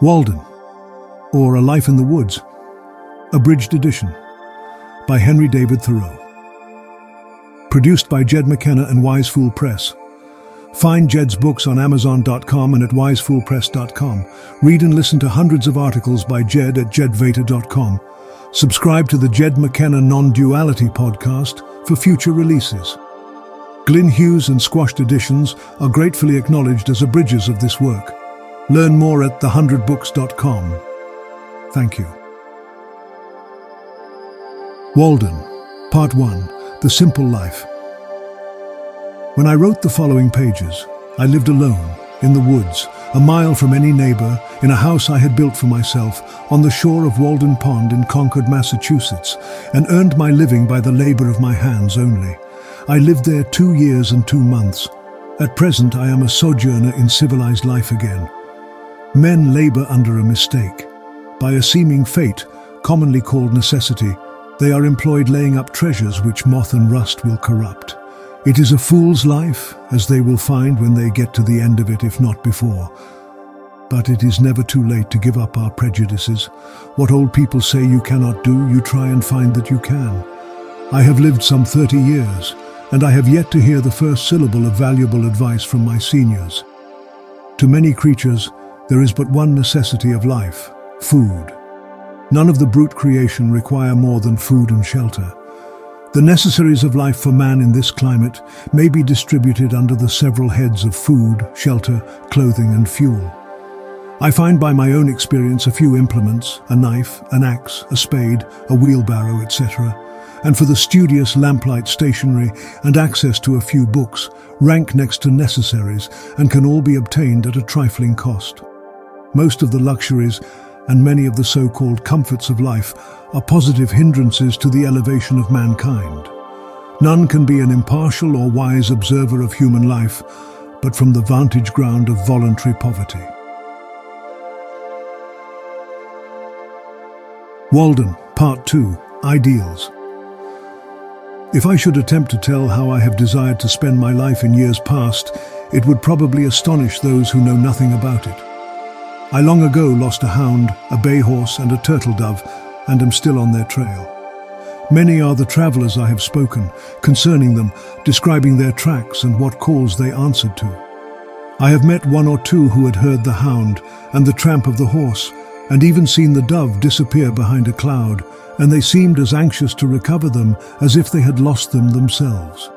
Walden, or A Life in the Woods, abridged edition, by Henry David Thoreau. Produced by Jed McKenna and Wise Fool Press. Find Jed's books on Amazon.com and at wisefoolpress.com. Read and listen to hundreds of articles by Jed at jedvater.com. Subscribe to the Jed McKenna Non-Duality podcast for future releases. Glyn Hughes and Squashed editions are gratefully acknowledged as abridgers of this work. Learn more at thehundredbooks.com. Thank you. Walden, Part 1 The Simple Life. When I wrote the following pages, I lived alone, in the woods, a mile from any neighbor, in a house I had built for myself, on the shore of Walden Pond in Concord, Massachusetts, and earned my living by the labor of my hands only. I lived there two years and two months. At present I am a sojourner in civilized life again. Men labor under a mistake. By a seeming fate, commonly called necessity, they are employed laying up treasures which moth and rust will corrupt. It is a fool's life, as they will find when they get to the end of it, if not before. But it is never too late to give up our prejudices. What old people say you cannot do, you try and find that you can. I have lived some 30 years, and I have yet to hear the first syllable of valuable advice from my seniors. To many creatures, there is but one necessity of life, food. None of the brute creation require more than food and shelter. The necessaries of life for man in this climate may be distributed under the several heads of food, shelter, clothing and fuel. I find by my own experience a few implements, a knife, an axe, a spade, a wheelbarrow, etc., and for the studious lamplight stationery and access to a few books, rank next to necessaries and can all be obtained at a trifling cost. Most of the luxuries and many of the so-called comforts of life are positive hindrances to the elevation of mankind. None can be an impartial or wise observer of human life, but from the vantage ground of voluntary poverty. Walden, Part 2, Ideals. If I should attempt to tell how I have desired to spend my life in years past, it would probably astonish those who know nothing about it. I long ago lost a hound, a bay horse and a turtle dove, and am still on their trail. Many are the travellers I have spoken, concerning them, describing their tracks and what calls they answered to. I have met one or two who had heard the hound and the tramp of the horse, and even seen the dove disappear behind a cloud, and they seemed as anxious to recover them as if they had lost them themselves.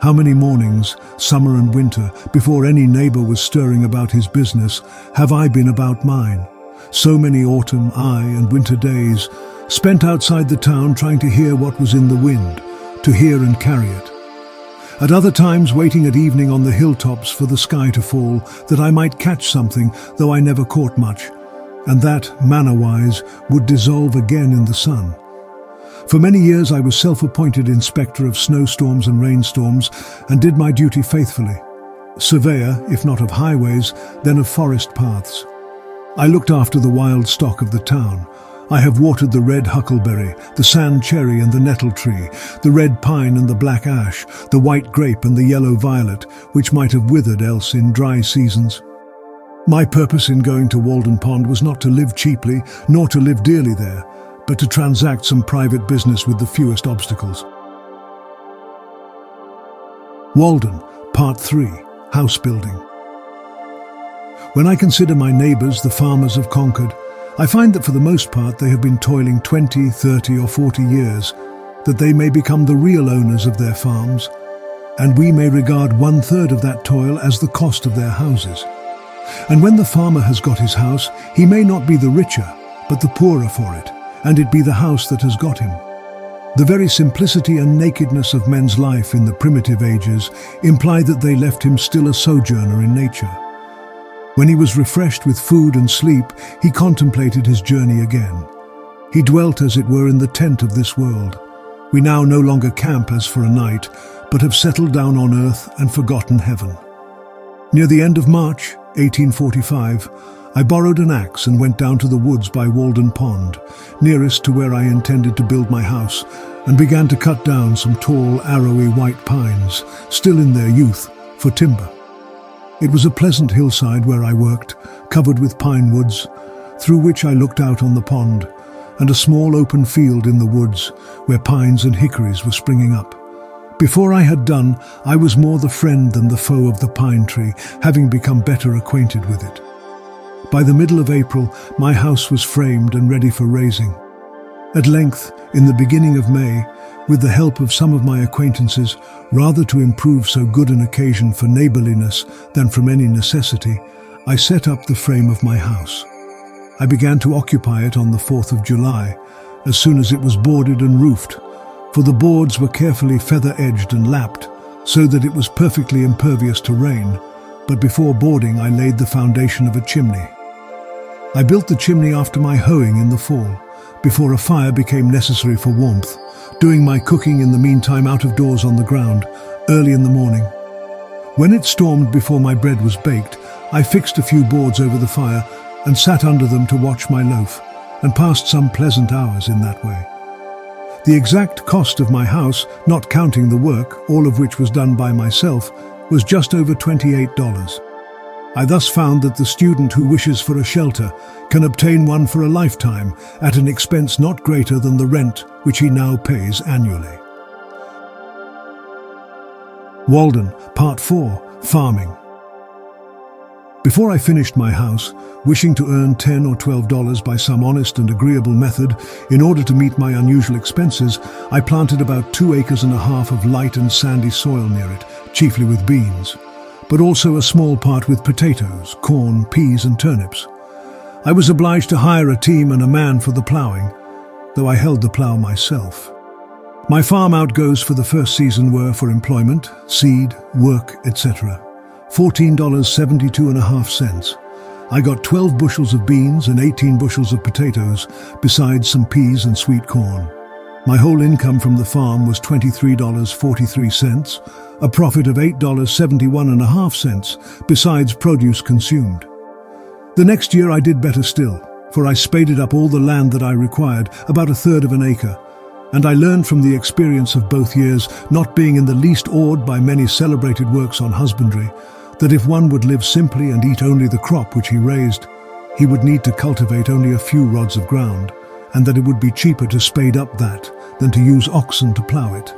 How many mornings, summer and winter, before any neighbour was stirring about his business, have I been about mine? So many autumn, aye, and winter days, spent outside the town trying to hear what was in the wind, to hear and carry it. At other times waiting at evening on the hilltops for the sky to fall, that I might catch something, though I never caught much, and that, manner-wise, would dissolve again in the sun. For many years I was self-appointed inspector of snowstorms and rainstorms and did my duty faithfully. Surveyor, if not of highways, then of forest paths. I looked after the wild stock of the town. I have watered the red huckleberry, the sand cherry and the nettle tree, the red pine and the black ash, the white grape and the yellow violet, which might have withered else in dry seasons. My purpose in going to Walden Pond was not to live cheaply, nor to live dearly there, but to transact some private business with the fewest obstacles. Walden, Part 3, House Building. When I consider my neighbours, the farmers of Concord, I find that for the most part they have been toiling 20, 30 or 40 years, that they may become the real owners of their farms, and we may regard one-third of that toil as the cost of their houses. And when the farmer has got his house, he may not be the richer, but the poorer for it and it be the house that has got him. The very simplicity and nakedness of men's life in the primitive ages imply that they left him still a sojourner in nature. When he was refreshed with food and sleep, he contemplated his journey again. He dwelt, as it were, in the tent of this world. We now no longer camp as for a night, but have settled down on earth and forgotten heaven. Near the end of March, 1845, I borrowed an axe and went down to the woods by Walden Pond, nearest to where I intended to build my house, and began to cut down some tall, arrowy white pines, still in their youth, for timber. It was a pleasant hillside where I worked, covered with pine woods, through which I looked out on the pond, and a small open field in the woods where pines and hickories were springing up. Before I had done, I was more the friend than the foe of the pine tree, having become better acquainted with it. By the middle of April, my house was framed and ready for raising. At length, in the beginning of May, with the help of some of my acquaintances, rather to improve so good an occasion for neighbourliness than from any necessity, I set up the frame of my house. I began to occupy it on the 4th of July, as soon as it was boarded and roofed, for the boards were carefully feather-edged and lapped, so that it was perfectly impervious to rain, but before boarding I laid the foundation of a chimney. I built the chimney after my hoeing in the fall, before a fire became necessary for warmth, doing my cooking in the meantime out of doors on the ground, early in the morning. When it stormed before my bread was baked, I fixed a few boards over the fire and sat under them to watch my loaf, and passed some pleasant hours in that way. The exact cost of my house, not counting the work, all of which was done by myself, was just over $28. I thus found that the student who wishes for a shelter can obtain one for a lifetime at an expense not greater than the rent which he now pays annually. Walden, Part 4, Farming. Before I finished my house, wishing to earn 10 or 12 dollars by some honest and agreeable method in order to meet my unusual expenses, I planted about two acres and a half of light and sandy soil near it, chiefly with beans, but also a small part with potatoes, corn, peas and turnips. I was obliged to hire a team and a man for the ploughing, though I held the plough myself. My farm outgoes for the first season were for employment, seed, work, etc. $14.72 and a half cents. I got 12 bushels of beans and 18 bushels of potatoes, besides some peas and sweet corn. My whole income from the farm was $23.43, a profit of $8.71 and a half cents, besides produce consumed. The next year I did better still, for I spaded up all the land that I required, about a third of an acre, and I learned from the experience of both years, not being in the least awed by many celebrated works on husbandry, that if one would live simply and eat only the crop which he raised, he would need to cultivate only a few rods of ground, and that it would be cheaper to spade up that than to use oxen to plough it.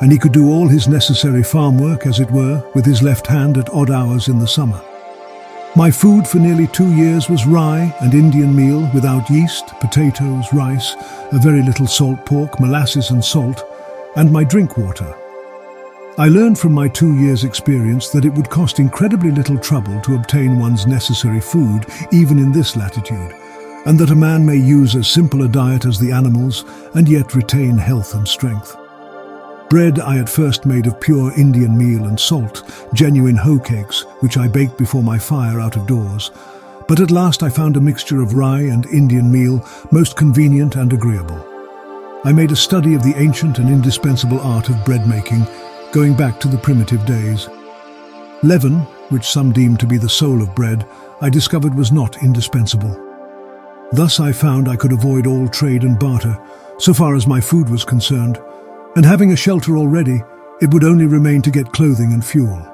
And he could do all his necessary farm work, as it were, with his left hand at odd hours in the summer. My food for nearly two years was rye and Indian meal without yeast, potatoes, rice, a very little salt pork, molasses and salt, and my drink water, I learned from my two years' experience that it would cost incredibly little trouble to obtain one's necessary food, even in this latitude, and that a man may use as simple a diet as the animals and yet retain health and strength. Bread I at first made of pure Indian meal and salt, genuine hoe cakes, which I baked before my fire out of doors, but at last I found a mixture of rye and Indian meal most convenient and agreeable. I made a study of the ancient and indispensable art of bread making going back to the primitive days. Leaven, which some deem to be the soul of bread, I discovered was not indispensable. Thus I found I could avoid all trade and barter, so far as my food was concerned, and having a shelter already, it would only remain to get clothing and fuel.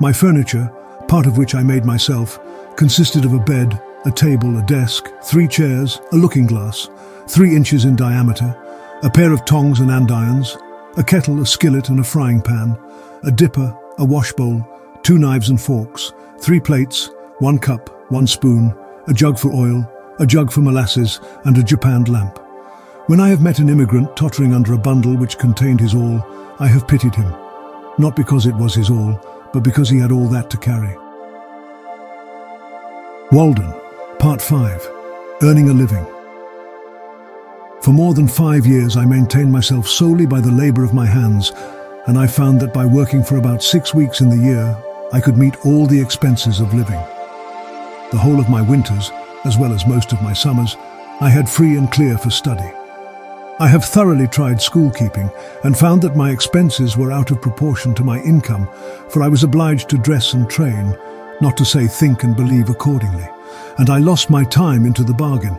My furniture, part of which I made myself, consisted of a bed, a table, a desk, three chairs, a looking glass, three inches in diameter, a pair of tongs and andirons, a kettle, a skillet and a frying pan, a dipper, a washbowl, two knives and forks, three plates, one cup, one spoon, a jug for oil, a jug for molasses, and a japanned lamp. When I have met an immigrant tottering under a bundle which contained his all, I have pitied him, not because it was his all, but because he had all that to carry. Walden, Part 5 Earning a Living. For more than five years I maintained myself solely by the labour of my hands, and I found that by working for about six weeks in the year, I could meet all the expenses of living. The whole of my winters, as well as most of my summers, I had free and clear for study. I have thoroughly tried schoolkeeping and found that my expenses were out of proportion to my income, for I was obliged to dress and train, not to say think and believe accordingly, and I lost my time into the bargain.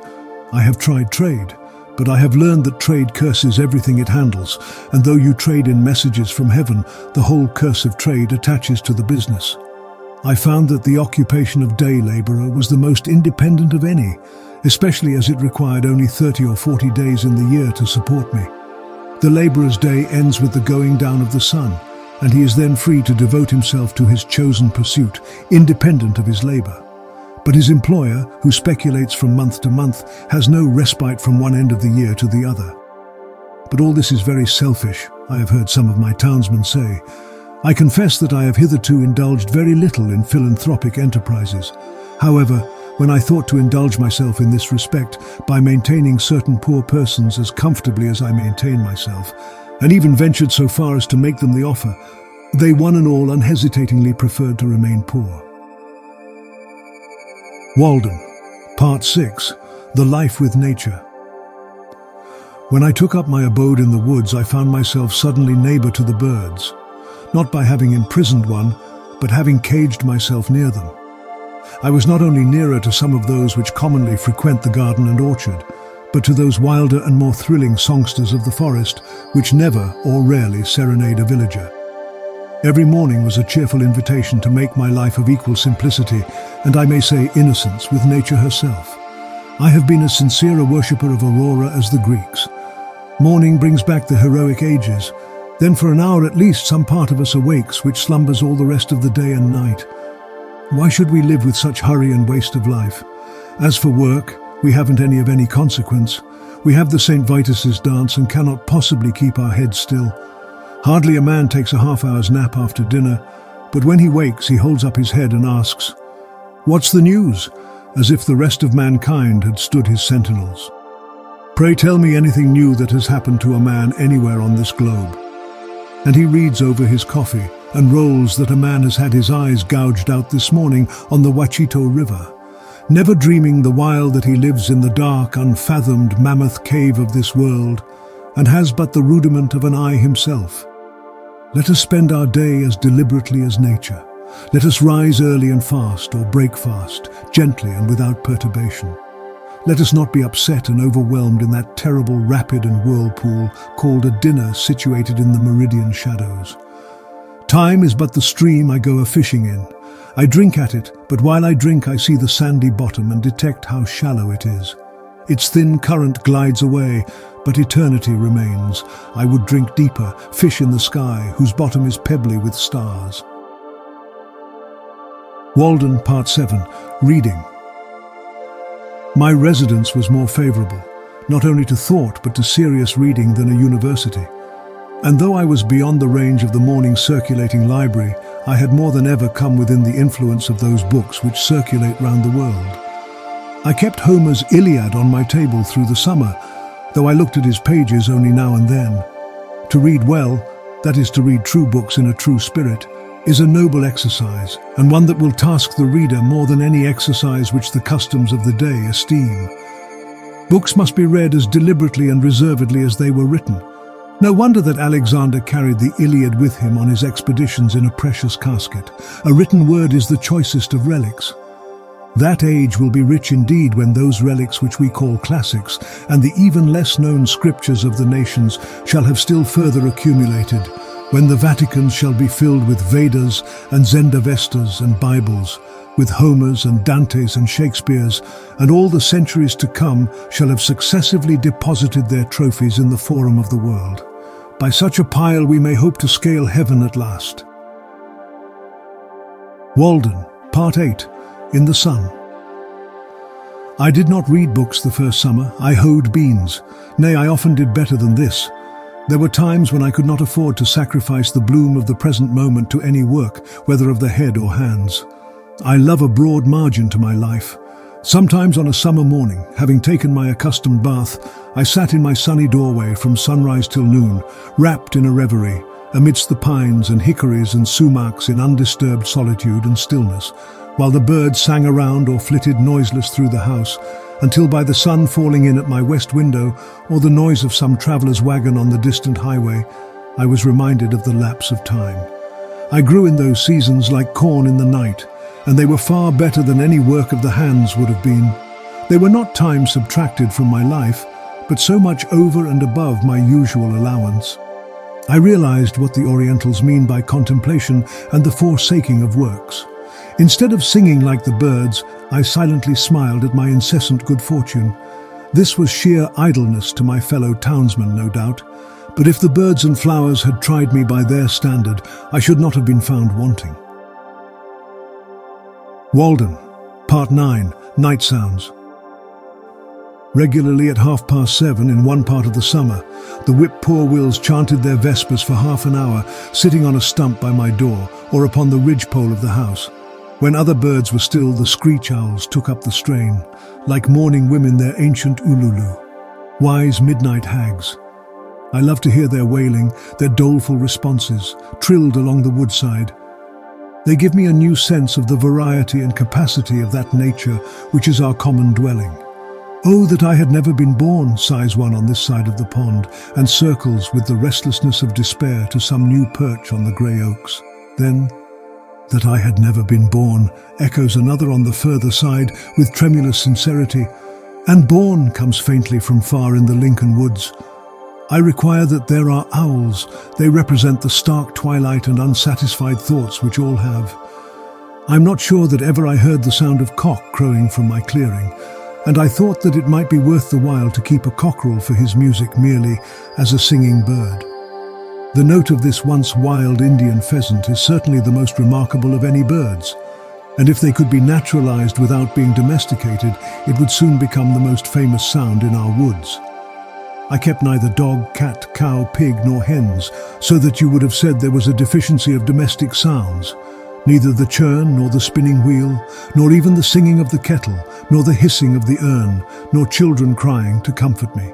I have tried trade, but I have learned that trade curses everything it handles, and though you trade in messages from heaven, the whole curse of trade attaches to the business. I found that the occupation of day labourer was the most independent of any, especially as it required only 30 or 40 days in the year to support me. The labourer's day ends with the going down of the sun, and he is then free to devote himself to his chosen pursuit, independent of his labour. But his employer, who speculates from month to month, has no respite from one end of the year to the other. But all this is very selfish, I have heard some of my townsmen say. I confess that I have hitherto indulged very little in philanthropic enterprises. However, when I thought to indulge myself in this respect by maintaining certain poor persons as comfortably as I maintain myself, and even ventured so far as to make them the offer, they one and all unhesitatingly preferred to remain poor. Walden, Part 6 The Life with Nature. When I took up my abode in the woods, I found myself suddenly neighbour to the birds, not by having imprisoned one, but having caged myself near them. I was not only nearer to some of those which commonly frequent the garden and orchard, but to those wilder and more thrilling songsters of the forest which never or rarely serenade a villager. Every morning was a cheerful invitation to make my life of equal simplicity, and I may say innocence, with nature herself. I have been as sincere a worshipper of Aurora as the Greeks. Morning brings back the heroic ages. Then for an hour at least some part of us awakes which slumbers all the rest of the day and night. Why should we live with such hurry and waste of life? As for work, we haven't any of any consequence. We have the St. Vitus's dance and cannot possibly keep our heads still. Hardly a man takes a half hour's nap after dinner, but when he wakes he holds up his head and asks, What's the news? as if the rest of mankind had stood his sentinels. Pray tell me anything new that has happened to a man anywhere on this globe. And he reads over his coffee, and rolls that a man has had his eyes gouged out this morning on the Wachito River, never dreaming the while that he lives in the dark, unfathomed mammoth cave of this world, and has but the rudiment of an eye himself. Let us spend our day as deliberately as nature. Let us rise early and fast, or break fast, gently and without perturbation. Let us not be upset and overwhelmed in that terrible rapid and whirlpool called a dinner situated in the meridian shadows. Time is but the stream I go a-fishing in. I drink at it, but while I drink I see the sandy bottom and detect how shallow it is. Its thin current glides away, but eternity remains. I would drink deeper, fish in the sky, whose bottom is pebbly with stars. Walden, Part 7, Reading. My residence was more favourable, not only to thought but to serious reading than a university. And though I was beyond the range of the morning circulating library, I had more than ever come within the influence of those books which circulate round the world. I kept Homer's Iliad on my table through the summer, though I looked at his pages only now and then. To read well, that is to read true books in a true spirit, is a noble exercise, and one that will task the reader more than any exercise which the customs of the day esteem. Books must be read as deliberately and reservedly as they were written, no wonder that Alexander carried the Iliad with him on his expeditions in a precious casket. A written word is the choicest of relics. That age will be rich indeed when those relics which we call classics and the even less known scriptures of the nations shall have still further accumulated, when the Vatican shall be filled with Vedas and Zendavestas and Bibles, with Homers and Dantes and Shakespeare's, and all the centuries to come shall have successively deposited their trophies in the forum of the world. By such a pile we may hope to scale heaven at last. Walden, Part 8, In the Sun. I did not read books the first summer, I hoed beans. Nay, I often did better than this. There were times when I could not afford to sacrifice the bloom of the present moment to any work, whether of the head or hands. I love a broad margin to my life, Sometimes on a summer morning, having taken my accustomed bath, I sat in my sunny doorway from sunrise till noon, wrapped in a reverie, amidst the pines and hickories and sumacs in undisturbed solitude and stillness, while the birds sang around or flitted noiseless through the house, until by the sun falling in at my west window or the noise of some traveller's wagon on the distant highway, I was reminded of the lapse of time. I grew in those seasons like corn in the night, and they were far better than any work of the hands would have been. They were not time subtracted from my life, but so much over and above my usual allowance. I realized what the Orientals mean by contemplation and the forsaking of works. Instead of singing like the birds, I silently smiled at my incessant good fortune. This was sheer idleness to my fellow townsmen, no doubt, but if the birds and flowers had tried me by their standard, I should not have been found wanting. Walden, Part 9, Night Sounds. Regularly at half past seven in one part of the summer, the whip poor wills chanted their vespers for half an hour, sitting on a stump by my door or upon the ridgepole of the house. When other birds were still, the screech owls took up the strain, like mourning women their ancient ululu, wise midnight hags. I love to hear their wailing, their doleful responses, trilled along the woodside. They give me a new sense of the variety and capacity of that nature which is our common dwelling. Oh, that I had never been born, sighs one on this side of the pond, and circles with the restlessness of despair to some new perch on the grey oaks. Then, that I had never been born, echoes another on the further side with tremulous sincerity, and born comes faintly from far in the Lincoln woods. I require that there are owls. They represent the stark twilight and unsatisfied thoughts which all have. I'm not sure that ever I heard the sound of cock crowing from my clearing, and I thought that it might be worth the while to keep a cockerel for his music merely as a singing bird. The note of this once wild Indian pheasant is certainly the most remarkable of any birds, and if they could be naturalized without being domesticated, it would soon become the most famous sound in our woods. I kept neither dog, cat, cow, pig, nor hens, so that you would have said there was a deficiency of domestic sounds. Neither the churn, nor the spinning wheel, nor even the singing of the kettle, nor the hissing of the urn, nor children crying to comfort me.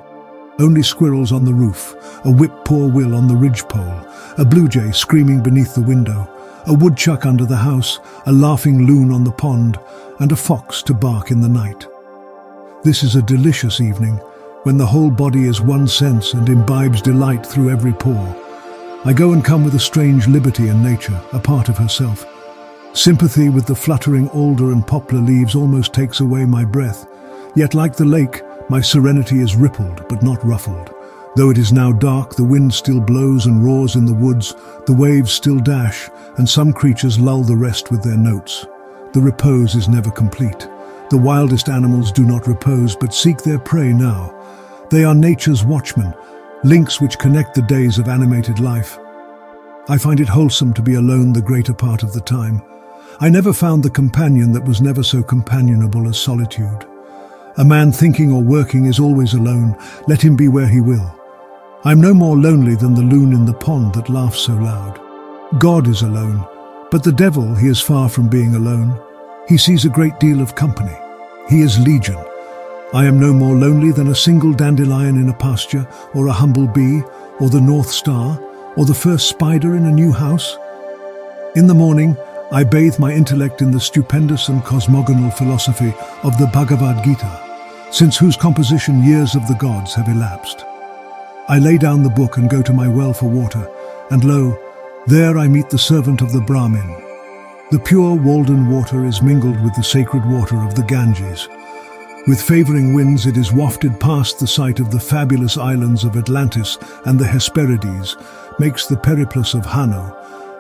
Only squirrels on the roof, a whip-poor will on the ridgepole, a blue jay screaming beneath the window, a woodchuck under the house, a laughing loon on the pond, and a fox to bark in the night. This is a delicious evening, when the whole body is one sense and imbibes delight through every pore. I go and come with a strange liberty in nature, a part of herself. Sympathy with the fluttering alder and poplar leaves almost takes away my breath. Yet like the lake, my serenity is rippled but not ruffled. Though it is now dark, the wind still blows and roars in the woods, the waves still dash, and some creatures lull the rest with their notes. The repose is never complete. The wildest animals do not repose, but seek their prey now. They are nature's watchmen, links which connect the days of animated life. I find it wholesome to be alone the greater part of the time. I never found the companion that was never so companionable as solitude. A man thinking or working is always alone, let him be where he will. I am no more lonely than the loon in the pond that laughs so loud. God is alone, but the devil, he is far from being alone. He sees a great deal of company. He is legion. I am no more lonely than a single dandelion in a pasture, or a humble bee, or the North Star, or the first spider in a new house. In the morning, I bathe my intellect in the stupendous and cosmogonal philosophy of the Bhagavad Gita, since whose composition years of the gods have elapsed. I lay down the book and go to my well for water, and lo, there I meet the servant of the Brahmin. The pure Walden water is mingled with the sacred water of the Ganges. With favouring winds it is wafted past the site of the fabulous islands of Atlantis and the Hesperides, makes the periplus of Hanno,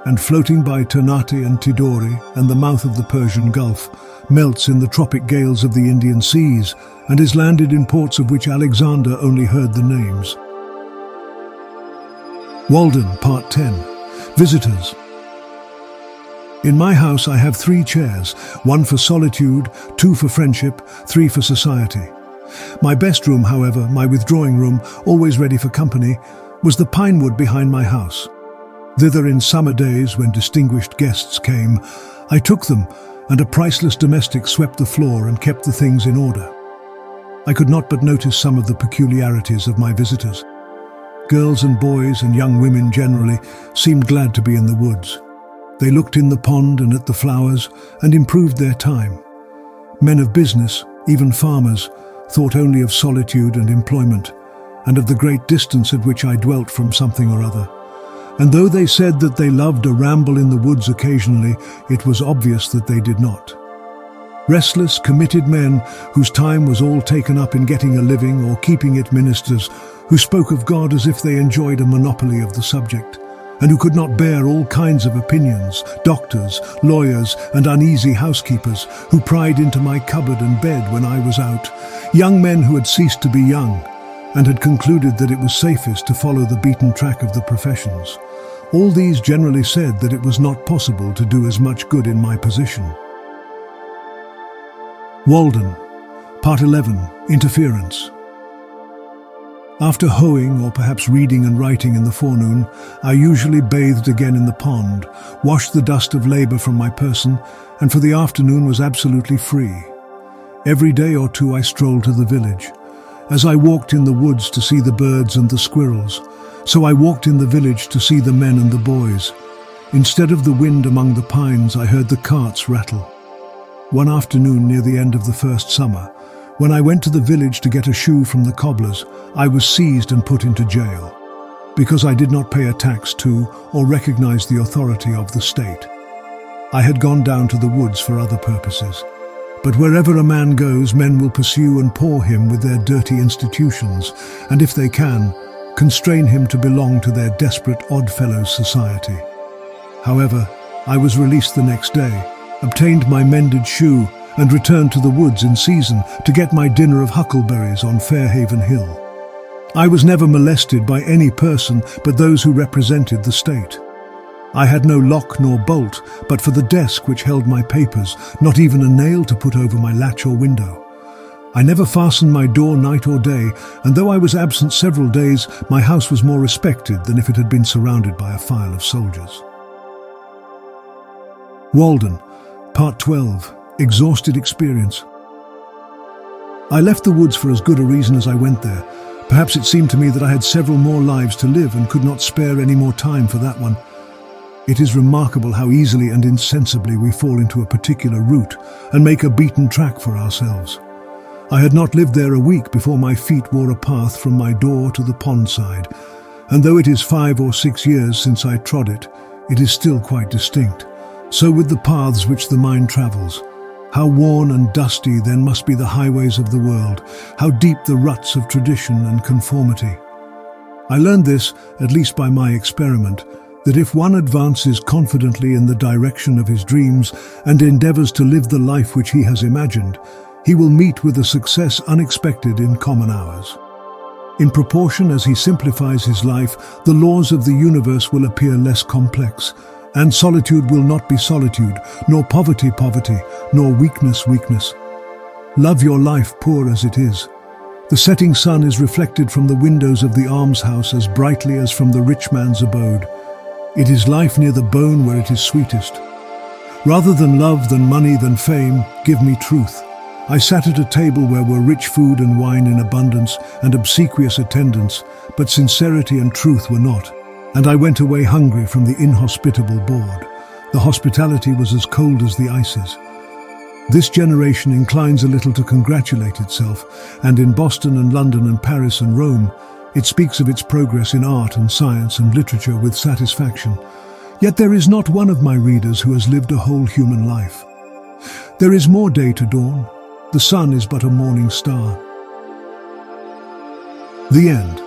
and floating by Ternate and Tidore and the mouth of the Persian Gulf, melts in the tropic gales of the Indian seas and is landed in ports of which Alexander only heard the names. Walden, Part 10. Visitors. In my house I have three chairs, one for solitude, two for friendship, three for society. My best room, however, my withdrawing room, always ready for company, was the pine wood behind my house. Thither in summer days, when distinguished guests came, I took them, and a priceless domestic swept the floor and kept the things in order. I could not but notice some of the peculiarities of my visitors. Girls and boys and young women generally seemed glad to be in the woods. They looked in the pond and at the flowers and improved their time. Men of business, even farmers, thought only of solitude and employment, and of the great distance at which I dwelt from something or other and though they said that they loved a ramble in the woods occasionally, it was obvious that they did not. Restless, committed men whose time was all taken up in getting a living or keeping it ministers, who spoke of God as if they enjoyed a monopoly of the subject. and who could not bear all kinds of opinions, doctors, lawyers, and uneasy housekeepers, who pried into my cupboard and bed when I was out, young men who had ceased to be young, and had concluded that it was safest to follow the beaten track of the professions. All these generally said that it was not possible to do as much good in my position. Walden, Part 11, Interference. After hoeing or perhaps reading and writing in the forenoon, I usually bathed again in the pond, washed the dust of labour from my person, and for the afternoon was absolutely free. Every day or two I strolled to the village. As I walked in the woods to see the birds and the squirrels, so I walked in the village to see the men and the boys. Instead of the wind among the pines, I heard the carts rattle. One afternoon near the end of the first summer, when I went to the village to get a shoe from the cobblers, I was seized and put into jail because I did not pay a tax to or recognize the authority of the state. I had gone down to the woods for other purposes. But wherever a man goes, men will pursue and paw him with their dirty institutions, and if they can, constrain him to belong to their desperate odd fellows society. However, I was released the next day, obtained my mended shoe, and returned to the woods in season to get my dinner of huckleberries on Fairhaven Hill. I was never molested by any person but those who represented the state. I had no lock nor bolt, but for the desk which held my papers, not even a nail to put over my latch or window. I never fastened my door night or day, and though I was absent several days, my house was more respected than if it had been surrounded by a file of soldiers. Walden, Part 12, Exhausted Experience. I left the woods for as good a reason as I went there. Perhaps it seemed to me that I had several more lives to live and could not spare any more time for that one. It is remarkable how easily and insensibly we fall into a particular route and make a beaten track for ourselves. I had not lived there a week before my feet wore a path from my door to the pond side, and though it is five or six years since I trod it, it is still quite distinct. So with the paths which the mind travels. How worn and dusty then must be the highways of the world, how deep the ruts of tradition and conformity. I learned this, at least by my experiment, that if one advances confidently in the direction of his dreams and endeavours to live the life which he has imagined, he will meet with a success unexpected in common hours. In proportion as he simplifies his life, the laws of the universe will appear less complex, and solitude will not be solitude, nor poverty poverty, nor weakness weakness. Love your life poor as it is. The setting sun is reflected from the windows of the almshouse as brightly as from the rich man's abode. It is life near the bone where it is sweetest. Rather than love, than money, than fame, give me truth. I sat at a table where were rich food and wine in abundance and obsequious attendance, but sincerity and truth were not. And I went away hungry from the inhospitable board. The hospitality was as cold as the ices. This generation inclines a little to congratulate itself, and in Boston and London and Paris and Rome, it speaks of its progress in art and science and literature with satisfaction. Yet there is not one of my readers who has lived a whole human life. There is more day to dawn. The sun is but a morning star. The End.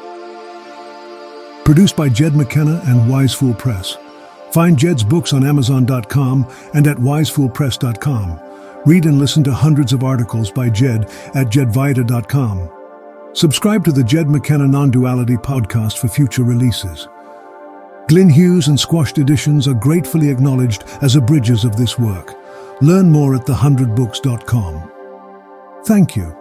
Produced by Jed McKenna and Wisefool Press. Find Jed's books on Amazon.com and at wisefoolpress.com. Read and listen to hundreds of articles by Jed at jedvida.com. Subscribe to the Jed McKenna Non-Duality podcast for future releases. Glyn Hughes and Squashed Editions are gratefully acknowledged as abridgers of this work. Learn more at thehundredbooks.com. Thank you.